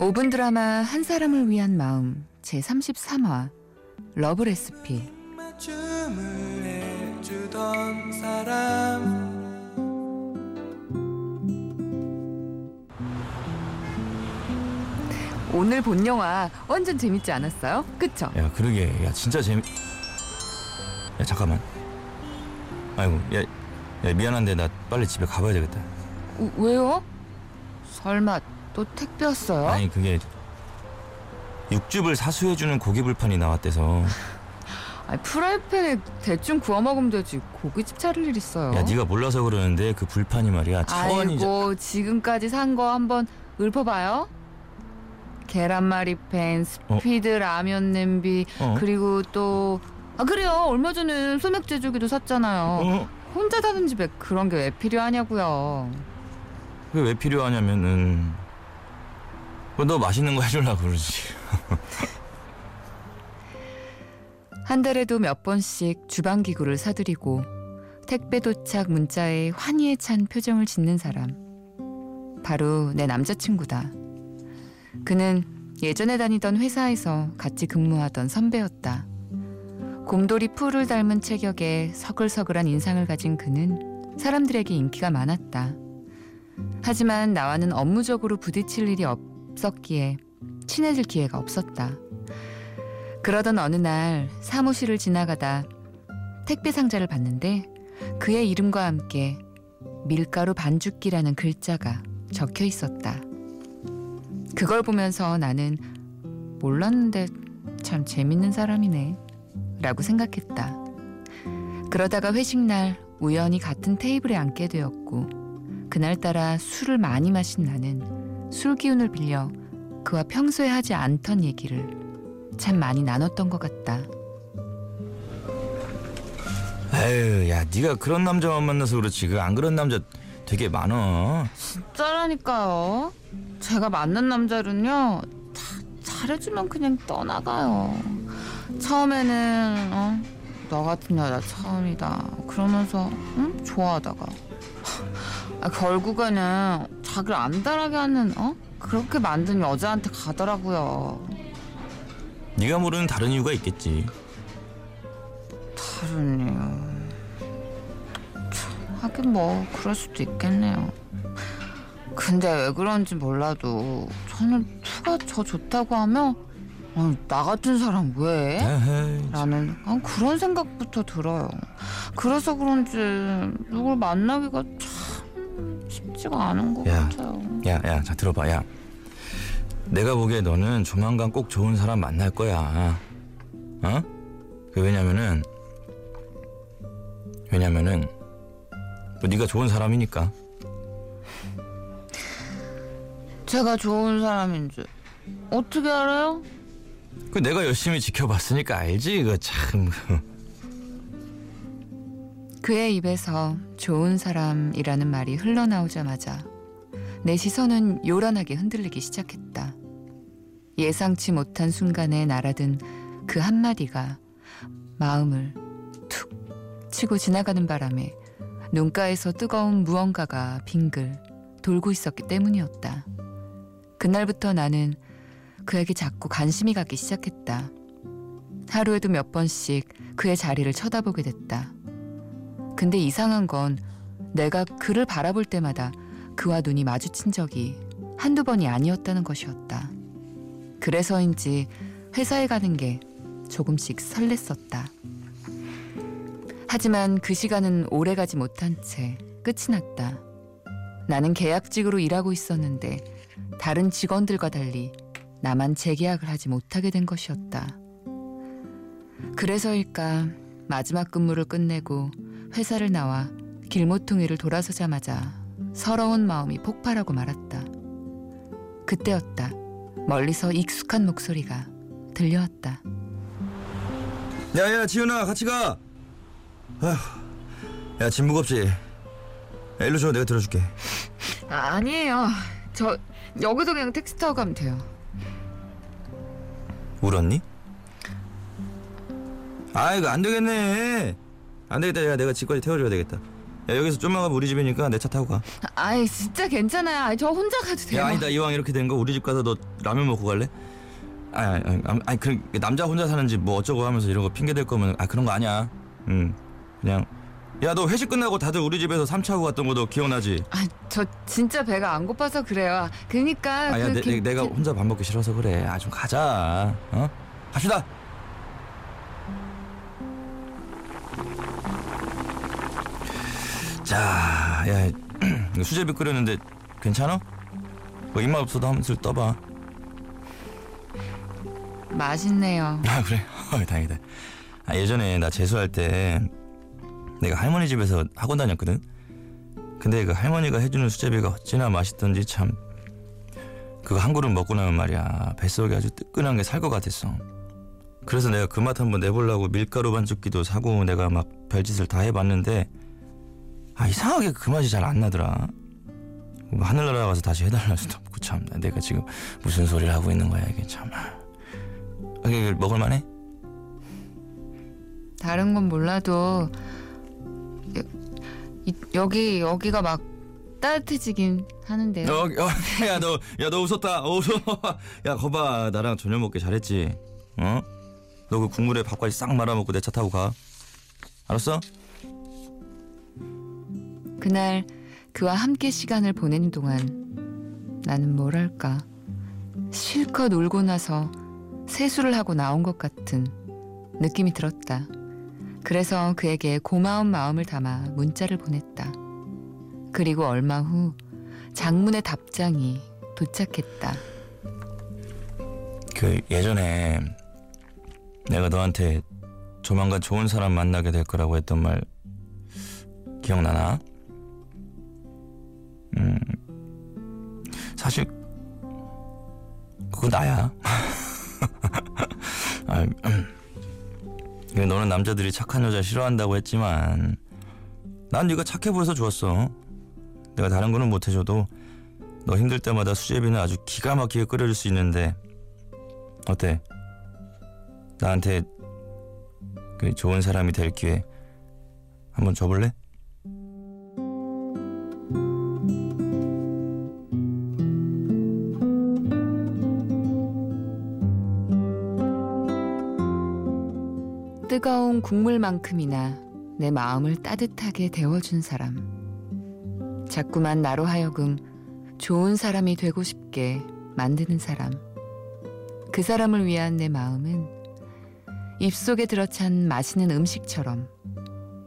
5분 드라마 한 사람을 위한 마음 제 33화 Love Recipe 오늘 본 영화 완전 재밌지 않았어요? 그쵸? 야 그러게 야 진짜 재미 야 잠깐만 아이고 야, 야 미안한데 나 빨리 집에 가봐야 되겠다 어, 왜요? 설마 또 택배 왔어요? 아니 그게 육즙을 사수해주는 고기 불판이 나왔대서. 아니, 프라이팬에 대충 구워 먹으면 되지. 고깃집 차릴 일 있어요. 야 네가 몰라서 그러는데 그 불판이 말이야. 차원이 아이고 지금까지 산 거 한번 읊어봐요. 계란말이 팬, 스피드 라면 냄비 어? 그리고 또 아 그래요. 얼마 전에 소맥 제조기도 샀잖아요. 어? 혼자 사는 집에 그런 게 왜 필요하냐고요. 그게 왜 필요하냐면은 그 너 맛있는 거 해주려고 그러지. 한 달에도 몇 번씩 주방기구를 사들이고 택배 도착 문자에 환희에 찬 표정을 짓는 사람. 바로 내 남자친구다. 그는 예전에 다니던 회사에서 같이 근무하던 선배였다. 곰돌이 풀을 닮은 체격에 서글서글한 인상을 가진 그는 사람들에게 인기가 많았다. 하지만 나와는 업무적으로 부딪힐 일이 없 었기에 친해질 기회가 없었다 그러던 어느 날 사무실을 지나가다 택배 상자를 봤는데 그의 이름과 함께 밀가루 반죽기라는 글자가 적혀 있었다. 그걸 보면서 나는 몰랐는데 참 재밌는 사람이네 라고 생각했다. 그러다가 회식날 우연히 같은 테이블에 앉게 되었고 그날따라 술을 많이 마신 나는 술 기운을 빌려 그와 평소에 하지 않던 얘기를 참 많이 나눴던 것 같다. 에휴 야 네가 그런 남자만 만나서 그렇지 그 안 그런 남자 되게 많어 짜라니까요. 제가 만난 남자는요, 다 잘해주면 그냥 떠나가요. 처음에는 어, 너 같은 여자 처음이다. 그러면서 응? 좋아하다가 아, 결국에는 자기를 안달하게 하는 어 그렇게 만든 여자한테 가더라고요. 네가 모르는 다른 이유가 있겠지 다른 이유. 하긴 뭐 그럴 수도 있겠네요. 근데 왜 그런지 몰라도 저는 투가 저 좋다고 하면 어, 나 같은 사람 왜? 에헤이 라는 아, 그런 생각부터 들어요. 그래서 그런지 누굴 만나기가 참 쉽지가 않은 것 야. 같아요. 야, 야, 자 들어봐, 야. 내가 보기에 너는 조만간 꼭 좋은 사람 만날 거야. 어? 그 왜냐면은 왜냐면은 뭐 네가 좋은 사람이니까. 제가 좋은 사람인지 어떻게 알아요? 그 내가 열심히 지켜봤으니까 알지. 그 참. 그의 입에서 좋은 사람이라는 말이 흘러나오자마자 내 시선은 요란하게 흔들리기 시작했다. 예상치 못한 순간에 날아든 그 한마디가 마음을 툭 치고 지나가는 바람에 눈가에서 뜨거운 무언가가 빙글 돌고 있었기 때문이었다. 그날부터 나는 그에게 자꾸 관심이 가기 시작했다. 하루에도 몇 번씩 그의 자리를 쳐다보게 됐다. 근데 이상한 건 내가 그를 바라볼 때마다 그와 눈이 마주친 적이 한두 번이 아니었다는 것이었다. 그래서인지 회사에 가는 게 조금씩 설렜었다. 하지만 그 시간은 오래 가지 못한 채 끝이 났다. 나는 계약직으로 일하고 있었는데 다른 직원들과 달리 나만 재계약을 하지 못하게 된 것이었다. 그래서일까 마지막 근무를 끝내고 회사를 나와 길모퉁이를 돌아서자마자 서러운 마음이 폭발하고 말았다. 그때였다. 멀리서 익숙한 목소리가 들려왔다. 야야 지훈아 같이 가. 아휴, 야짐 무겁지. 야, 일로 줘 내가 들어줄게. 아, 아니에요. 저 여기서 그냥 택시 타고 가면 돼요. 울었니? 아 이거 안 되겠네. 안 되겠다. 야 내가 집까지 태워줘야 되겠다. 야 여기서 좀만 가면 우리 집이니까 내 차 타고 가. 아이 진짜 괜찮아요. 아이, 저 혼자 가도 돼요. 야 아니다 이왕 이렇게 된 거 우리 집 가서 너 라면 먹고 갈래? 아니 아니 아니, 아니 그 남자 혼자 사는 집 뭐 어쩌고 하면서 이런 거 핑계 댈 거면 아 그런 거 아니야. 응 그냥 야 너 회식 끝나고 다들 우리 집에서 삼차 하고 갔던 거너 기억나지? 아, 저 진짜 배가 안 고파서 그래요. 그러니까 아야 그, 내, 그, 내가 그- 혼자 밥 먹기 싫어서 그래. 아 좀 가자. 어? 갑시다. 자, 야 수제비 끓였는데 괜찮아? 뭐 입맛 없어도 한번 슬 떠봐. 맛있네요. 아 그래? 어, 다행이다. 아, 예전에 나 재수할 때 내가 할머니 집에서 학원 다녔거든. 근데 그 할머니가 해주는 수제비가 어찌나 맛있던지 참 그거 한 그릇 먹고 나면 말이야 뱃속이 아주 뜨끈한 게 살 것 같았어. 그래서 내가 그 맛 한번 내보려고 밀가루 반죽기도 사고 내가 막 별짓을 다 해봤는데 아 이상하게 그 맛이 잘 안 나더라. 뭐 하늘나라 가서 다시 해달라 수도 없고 참 내가 지금 무슨 소리를 하고 있는 거야 이게 참. 아, 이게 먹을만해? 다른 건 몰라도 여, 이, 여기 여기가 막 따뜻해지긴 하는데요. 어, 어, 야, 너, 야, 너 웃었다. 어, 웃어. 야, 거봐. 나랑 저녁 먹기 잘했지. 어? 너 그 국물에 밥까지 싹 말아먹고 내 차 타고 가. 알았어? 그날 그와 함께 시간을 보내는 동안 나는 뭐랄까 실컷 울고 나서 세수를 하고 나온 것 같은 느낌이 들었다. 그래서 그에게 고마운 마음을 담아 문자를 보냈다. 그리고 얼마 후 장문의 답장이 도착했다. 그 예전에 내가 너한테 조만간 좋은 사람 만나게 될 거라고 했던 말 기억나나? 음, 사실 그건 나야. 아, 음. 너는 남자들이 착한 여자 싫어한다고 했지만 난 네가 착해 보여서 좋았어. 내가 다른 거는 못 해줘도 너 힘들 때마다 수제비는 아주 기가 막히게 끓여줄 수 있는데 어때? 나한테 그 좋은 사람이 될 기회 한번 줘볼래? 뜨거운 국물만큼이나 내 마음을 따뜻하게 데워준 사람. 자꾸만 나로 하여금 좋은 사람이 되고 싶게 만드는 사람. 그 사람을 위한 내 마음은 입속에 들어찬 맛있는 음식처럼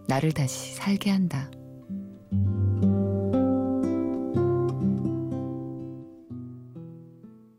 나를 다시 살게 한다.